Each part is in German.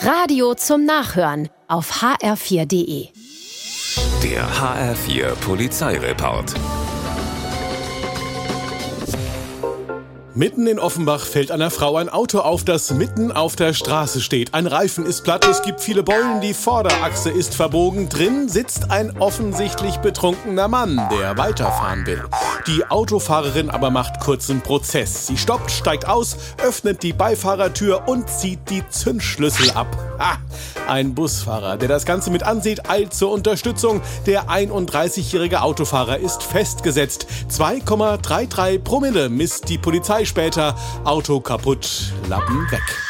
Radio zum Nachhören auf hr4.de. Der HR4 Polizeireport. Mitten in Offenbach fällt einer Frau ein Auto auf, das mitten auf der Straße steht. Ein Reifen ist platt, es gibt viele Beulen, die Vorderachse ist verbogen. Drin sitzt ein offensichtlich betrunkener Mann, der weiterfahren will. Die Autofahrerin aber macht kurzen Prozess. Sie stoppt, steigt aus, öffnet die Beifahrertür und zieht die Zündschlüssel ab. Ha! Ein Busfahrer, der das Ganze mit ansieht, eilt zur Unterstützung. Der 31-jährige Autofahrer ist festgesetzt. 2,33 Promille misst die Polizei später. Auto kaputt, Lappen weg.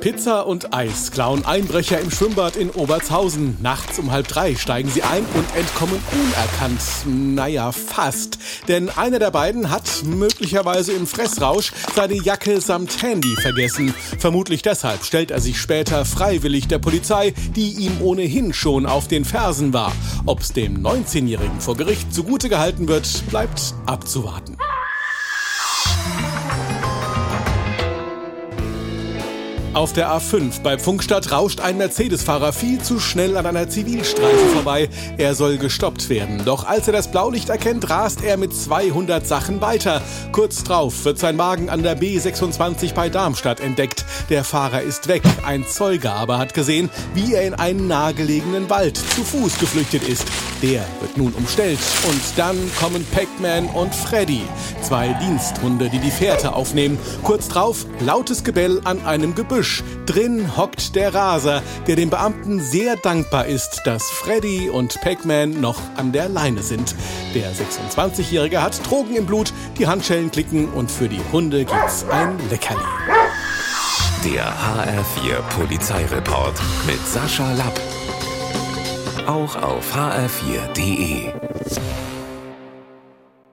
Pizza und Eis klauen Einbrecher im Schwimmbad in Obertshausen. Nachts um halb drei steigen sie ein und entkommen unerkannt. Naja, fast. Denn einer der beiden hat möglicherweise im Fressrausch seine Jacke samt Handy vergessen. Vermutlich deshalb stellt er sich später freiwillig der Polizei, die ihm ohnehin schon auf den Fersen war. Ob's dem 19-Jährigen vor Gericht zugute gehalten wird, bleibt abzuwarten. Auf der A5 bei Pfunkstadt rauscht ein Mercedes-Fahrer viel zu schnell an einer Zivilstreife vorbei. Er soll gestoppt werden. Doch als er das Blaulicht erkennt, rast er mit 200 Sachen weiter. Kurz drauf wird sein Wagen an der B26 bei Darmstadt entdeckt. Der Fahrer ist weg. Ein Zeuge aber hat gesehen, wie er in einen nahegelegenen Wald zu Fuß geflüchtet ist. Der wird nun umstellt. Und dann kommen Pac-Man und Freddy. Zwei Diensthunde, die die Fährte aufnehmen. Kurz drauf lautes Gebell an einem Gebüsch. Drin hockt der Raser, der dem Beamten sehr dankbar ist, dass Freddy und Pac-Man noch an der Leine sind. Der 26-Jährige hat Drogen im Blut, die Handschellen klicken und für die Hunde gibt's ein Leckerli. Der HR4 Polizeireport mit Sascha Lapp. Auch auf hr4.de.